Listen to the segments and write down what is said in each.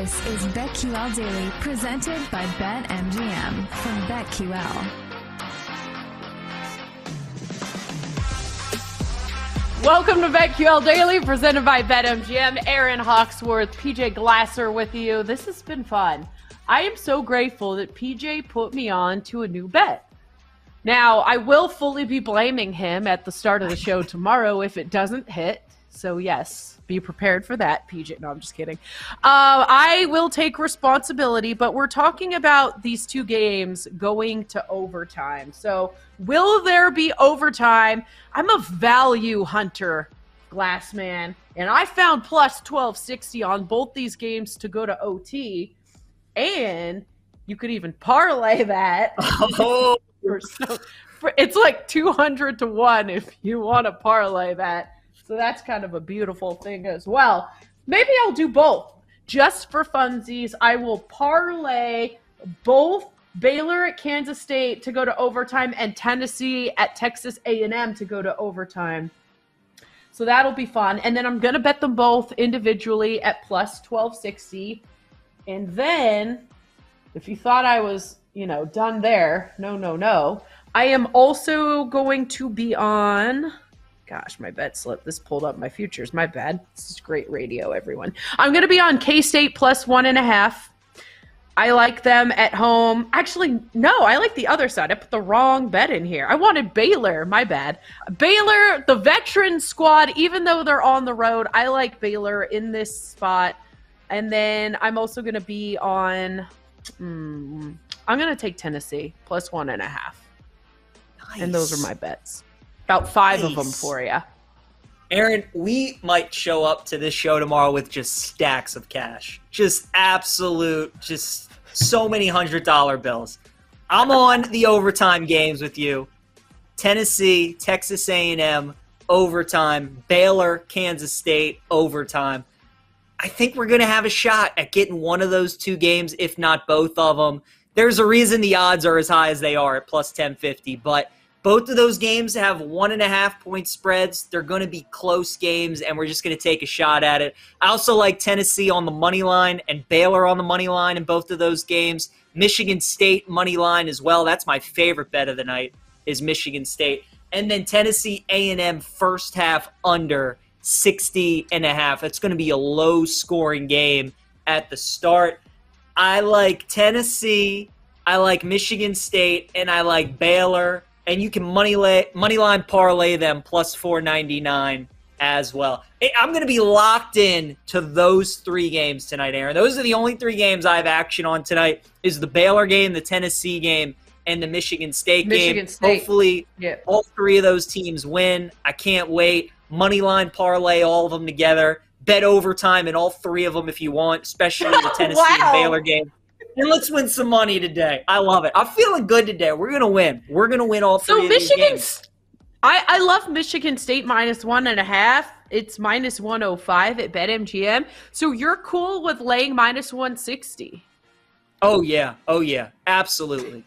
This is BetQL Daily, presented by BetMGM from BetQL. Welcome to BetQL Daily, presented by BetMGM. Aaron Hawksworth, PJ Glasser with you. This has been fun. I am so grateful that PJ put me on to a new bet. Now, I will fully be blaming him at the start of the show tomorrow if it doesn't hit. So, yes, be prepared for that, PJ. No, I'm just kidding. Uh, I will take responsibility, but we're talking about these two games going to overtime. So, will there be overtime? I'm a value hunter, Glassman, and I found plus 1260 on both these games to go to OT. And you could even parlay that. Oh, so, it's like 200 to 1 if you want to parlay that. So that's kind of a beautiful thing as well. Maybe I'll do both. Just for funsies, I will parlay both Baylor at Kansas State to go to overtime and Tennessee at Texas A&M to go to overtime. So that'll be fun. And then I'm going to bet them both individually at plus 1260. And then if you thought I was, you know, done there, no, no, no. I am also going to be on Gosh, my bet slip. This pulled up my futures. My bad. This is great radio, everyone. I'm going to be on K State plus one and a half. I like them at home. Actually, no, I like the other side. I put the wrong bet in here. I wanted Baylor. My bad. Baylor, the veteran squad, even though they're on the road, I like Baylor in this spot. And then I'm also going to be on. Hmm, I'm going to take Tennessee plus one and a half. nice. And those are my bets. About five of them for you. Aaron, we might show up to this show tomorrow with just stacks of cash. Just absolute, just so many hundred dollar bills. I'm on the overtime games with you. Tennessee, Texas A&M, overtime. Baylor, Kansas State, overtime. I think we're going to have a shot at getting one of those two games, if not both of them. There's a reason the odds are as high as they are at plus 1050, but both of those games have one and a half point spreads. They're going to be close games, and we're just going to take a shot at it. I also like Tennessee on the money line and Baylor on the money line in both of those games. Michigan State money line as well. That's my favorite bet of the night is Michigan State. And then Tennessee A&M first half under 60 and a half. It's going to be a low scoring game at the start. I like Tennessee, I like Michigan State, and I like Baylor. And you can money lay, money line parlay them plus 499 as well. I'm going to be locked in to those three games tonight, Aaron. Those are the only three games I have action on tonight. Is the Baylor game, the Tennessee game, and the Michigan State Michigan game. State. Hopefully, Yeah. all three of those teams win. I can't wait. Money line parlay all of them together. Bet overtime in all three of them if you want, especially the Tennessee Wow. and Baylor game. And let's win some money today. I love it. I'm feeling good today. We're gonna win. We're gonna win all three So of these Michigan. I I love Michigan State minus one and a half. It's minus one hundred five at BetMGM. So you're cool with laying minus one sixty. Oh yeah. Oh yeah. Absolutely.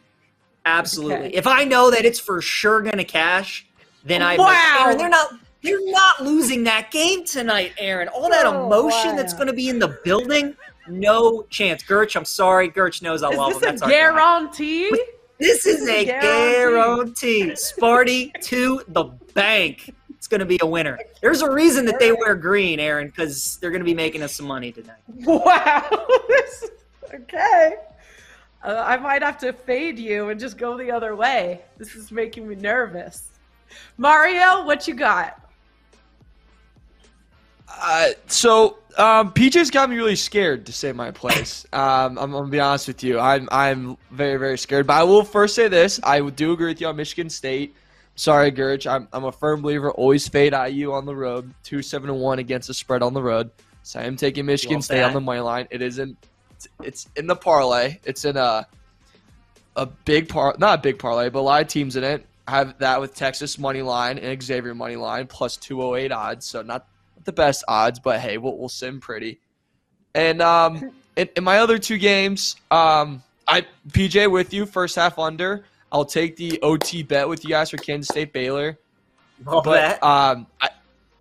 Absolutely. Okay. If I know that it's for sure gonna cash, then I Wow. Aaron, they're not they're not losing that game tonight, Aaron. All that Oh, emotion that's gonna be in the building, no chance. Gerch, I'm sorry. Gerch knows I Is love this him. a That's guy. guarantee? This is a Guarantee. guarantee. Sparty to the bank. It's going to be a winner. There's a reason that they wear green, Aaron, because they're going to be making us some money tonight. Wow. Okay. Uh, I might have to fade you and just go the other way. This is making me nervous. Mario, what you got? Uh, so um, PJ's got me really scared to say my place. Um, I'm, gonna be honest with you. I'm I'm very very scared. But I will first say this: I do agree with you on Michigan State. Sorry, Gurch. I'm I'm a firm believer. Always fade IU on the road. Two seven and one against the spread on the road. So I am taking Michigan State on the money line. It isn't. It's, in the parlay. It's in a a big par not a big parlay, but a lot of teams in it have that with Texas money line and Xavier money line plus 208 odds. So not the best odds, but hey, we'll, we'll sim pretty. And um, in, in my other two games, um, I PJ with you first half under. I'll take the OT bet with you guys for Kansas State Baylor, Love but that. um, I,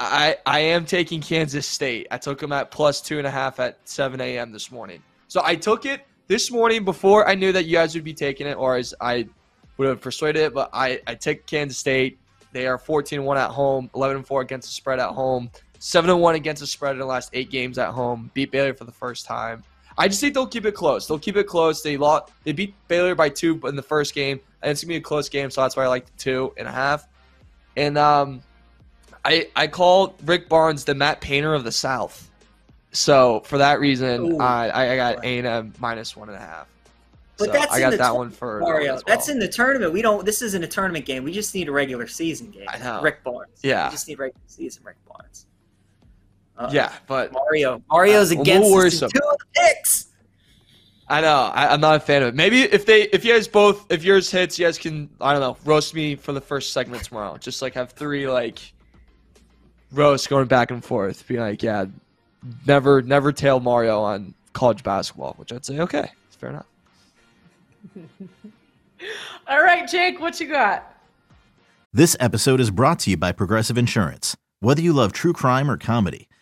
I I am taking Kansas State. I took them at plus two and a half at 7 a.m. this morning. So I took it this morning before I knew that you guys would be taking it, or as I would have persuaded it. But I I take Kansas State. They are 14-1 at home, 11-4 against the spread at home, 7-1 against the spread in the last eight games at home. Beat Baylor for the first time. I just think they'll keep it close. They'll keep it close. They lost. They beat Baylor by two in the first game, and it's gonna be a close game. So that's why I like the two and a half. And um, I I call Rick Barnes the Matt Painter of the South. So for that reason, Ooh. I I got A and M minus one and a half. But so that's I in got the that one for Mario, as that's in the tournament. We don't. This isn't a tournament game. We just need a regular season game. I know. Rick Barnes. Yeah. We just need regular season Rick Barnes. Uh, yeah, but Mario. Mario's Uh, against little us two of the picks. I know I, I'm not a fan of it. Maybe if they if you guys both if yours hits, you guys can I don't know roast me for the first segment tomorrow. Just like have three like roasts going back and forth. Be like, yeah, never never tail Mario on college basketball, which I'd say okay, it's fair enough. All right, Jake, what you got? This episode is brought to you by Progressive Insurance. Whether you love true crime or comedy,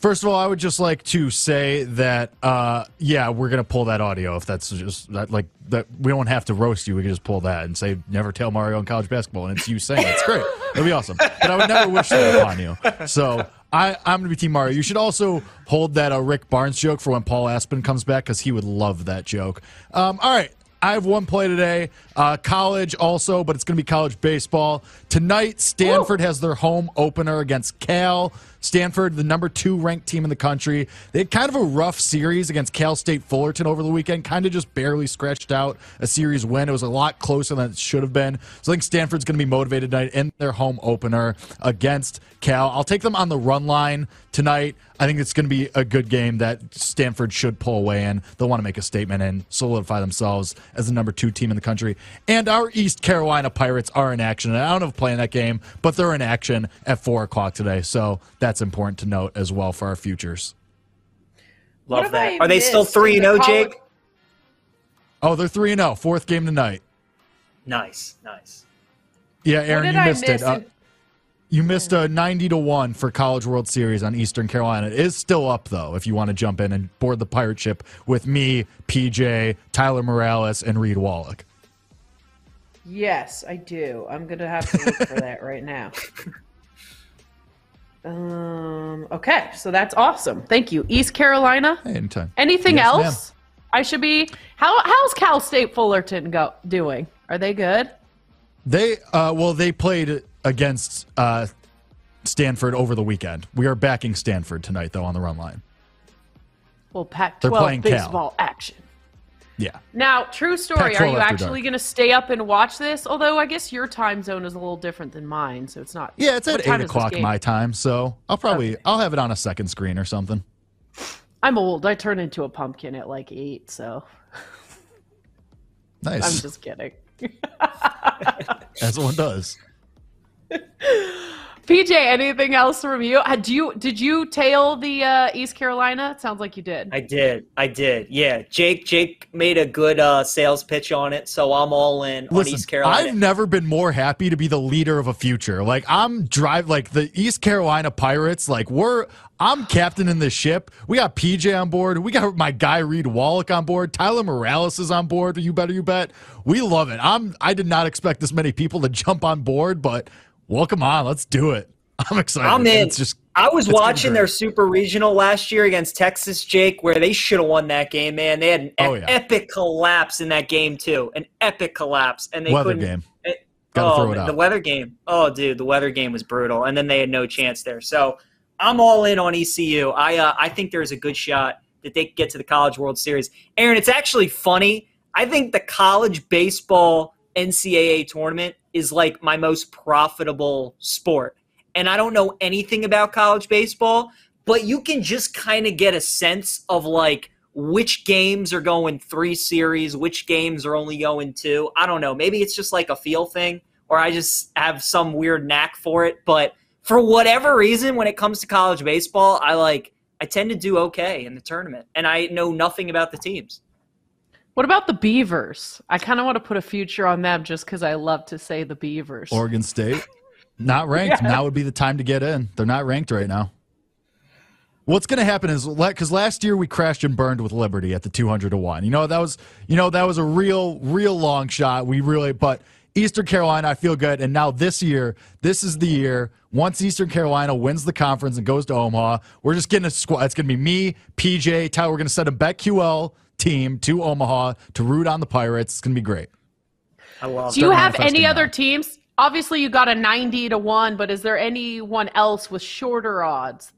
First of all, I would just like to say that, uh, yeah, we're gonna pull that audio if that's just that. Like that, we don't have to roast you. We can just pull that and say never tell Mario in college basketball, and it's you saying it. it's great. That'd be awesome. But I would never wish that upon you. So I, I'm gonna be Team Mario. You should also hold that uh, Rick Barnes joke for when Paul Aspen comes back because he would love that joke. Um, all right. I have one play today. Uh, college also, but it's going to be college baseball. Tonight, Stanford has their home opener against Cal. Stanford, the number two ranked team in the country. They had kind of a rough series against Cal State Fullerton over the weekend, kind of just barely scratched out a series win. It was a lot closer than it should have been. So I think Stanford's going to be motivated tonight in their home opener against Cal. I'll take them on the run line tonight. I think it's going to be a good game that Stanford should pull away in. They'll want to make a statement and solidify themselves as the number two team in the country. And our East Carolina Pirates are in action. And I don't know if playing that game, but they're in action at four o'clock today. So that's important to note as well for our futures. Love that. I Are they still three in and the zero, college- Jake? Oh, they're three and zero. Fourth game tonight. Nice, nice. Yeah, Aaron, you missed miss it. Uh, you missed a 90 to 1 for College World Series on Eastern Carolina. It is still up, though, if you want to jump in and board the pirate ship with me, PJ, Tyler Morales, and Reed Wallach. Yes, I do. I'm gonna have to look for that right now. Um. Okay, so that's awesome. Thank you, East Carolina. Hey, anytime. Anything Yes, ma'am. else? I should be. How how's Cal State Fullerton go doing? Are they good? They, uh, well, they played against uh, Stanford over the weekend. We are backing Stanford tonight, though, on the run line. Well, Pac They're 12 playing Cal. baseball action. Yeah. Now, true story. Are you actually going to stay up and watch this? Although I guess your time zone is a little different than mine, so it's not. Yeah, it's at eight o'clock my time, so I'll probably Okay. I'll have it on a second screen or something. I'm old. I turn into a pumpkin at like eight, so Nice, I'm just kidding. as one does. PJ, anything else from you? Uh, Do you did you tail the uh, East Carolina? It sounds like you did. I did. I did. Yeah. Jake Jake made a good uh, sales pitch on it, so I'm all in on East Carolina. I've never been more happy to be the leader of a future. Like I'm drive like the East Carolina Pirates. Like we're I'm captain in this ship. We got PJ on board. We got my guy Reed Wallach on board. Tyler Morales is on board. You better you bet. We love it. I'm I did not expect this many people to jump on board, but welcome on. Let's do it. I'm excited. I'm in. It's just I was it's gonna be watching their super regional last year against Texas, Jake, where they should have won that game. Man, they had an Oh, yeah. epic collapse in that game too, an epic collapse, and they weather couldn't. game. it- Gotta oh, throw it man, out. the weather game. Oh, dude, the weather game was brutal, and then they had no chance there. So I'm all in on ECU. I uh, I think there's a good shot that they get to the College World Series. Aaron, it's actually funny. I think the college baseball NCAA tournament is like my most profitable sport. And I don't know anything about college baseball, but you can just kind of get a sense of like which games are going three series, which games are only going two. I don't know. Maybe it's just like a feel thing, or I just have some weird knack for it. But for whatever reason, when it comes to college baseball, I like I tend to do okay in the tournament, and I know nothing about the teams. What about the Beavers? I kind of want to put a future on them just because I love to say the Beavers. Oregon State. Not ranked. Now would be the time to get in. They're not ranked right now. What's going to happen is because last year we crashed and burned with Liberty at the 200 to 1. You know, that was, you know, that was a real, real long shot. We really, but Eastern Carolina, I feel good. And now this year, this is the year. Once Eastern Carolina wins the conference and goes to Omaha, we're just getting a squad. It's going to be me, PJ, Tyler. We're going to send a BetQL team to Omaha to root on the Pirates. It's going to be great. I love. Do you have any manifesting other now. teams? Obviously, you got a 90 to 1, but is there anyone else with shorter odds?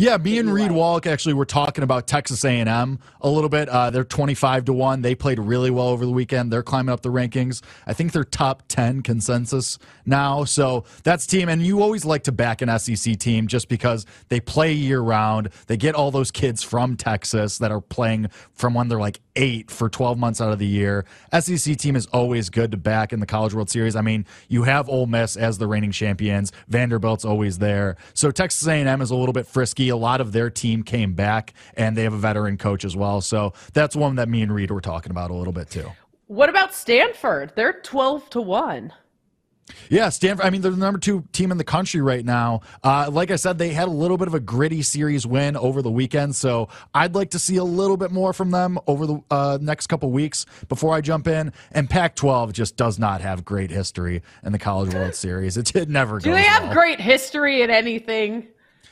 Yeah, me and Reed? Wallach actually were talking about Texas A&M a little bit. Uh, they're 25 to 1. They played really well over the weekend. They're climbing up the rankings. I think they're top 10 consensus now. So that's team and you always like to back an SEC team just because they play year round. They get all those kids from Texas that are playing from when they're like 8 for 12 months out of the year. SEC team is always good to back in the College World Series. I mean, you have Ole Miss as the reigning champions. Vanderbilt's always there. So Texas A&M is a little bit frisky. A lot of their team came back, and they have a veteran coach as well. So that's one that me and Reed were talking about a little bit too. What about Stanford? They're 12 to 1. Yeah, Stanford. I mean, they're the number two team in the country right now. Uh, like I said, they had a little bit of a gritty series win over the weekend, so I'd like to see a little bit more from them over the uh, next couple weeks before I jump in. And Pac-12 just does not have great history in the College World Series. It, it never Do they have well. great history in anything?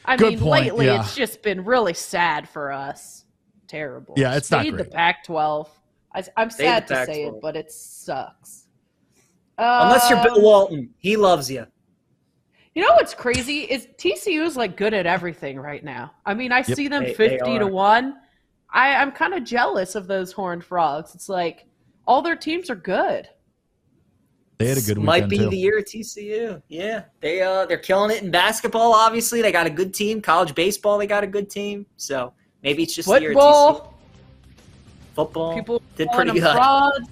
I Good mean, point, lately yeah. it's just been really sad for us. Terrible. Yeah, it's not Fade the. Pac-12. I, I'm Fade sad to say it, but it sucks. Unless you're Bill Um, Walton, he loves you. You know what's crazy is TCU is like good at everything right now. I mean, I see them They- they fifty to one. I, I'm kind of jealous of those horned frogs. It's like all their teams are good. They had a good weekend Might be too. the year of TCU. Yeah, they uh they're killing it in basketball. Obviously, they got a good team. College baseball, they got a good team. So maybe it's just the year of TCU. Football, Football people did pretty good.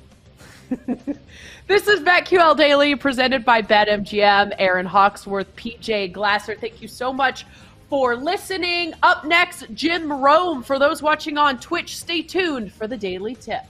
this is BetQL Daily presented by BetMGM. Aaron Hawksworth, PJ Glasser. Thank you so much for listening. Up next, Jim Rome. For those watching on Twitch, stay tuned for the Daily Tip.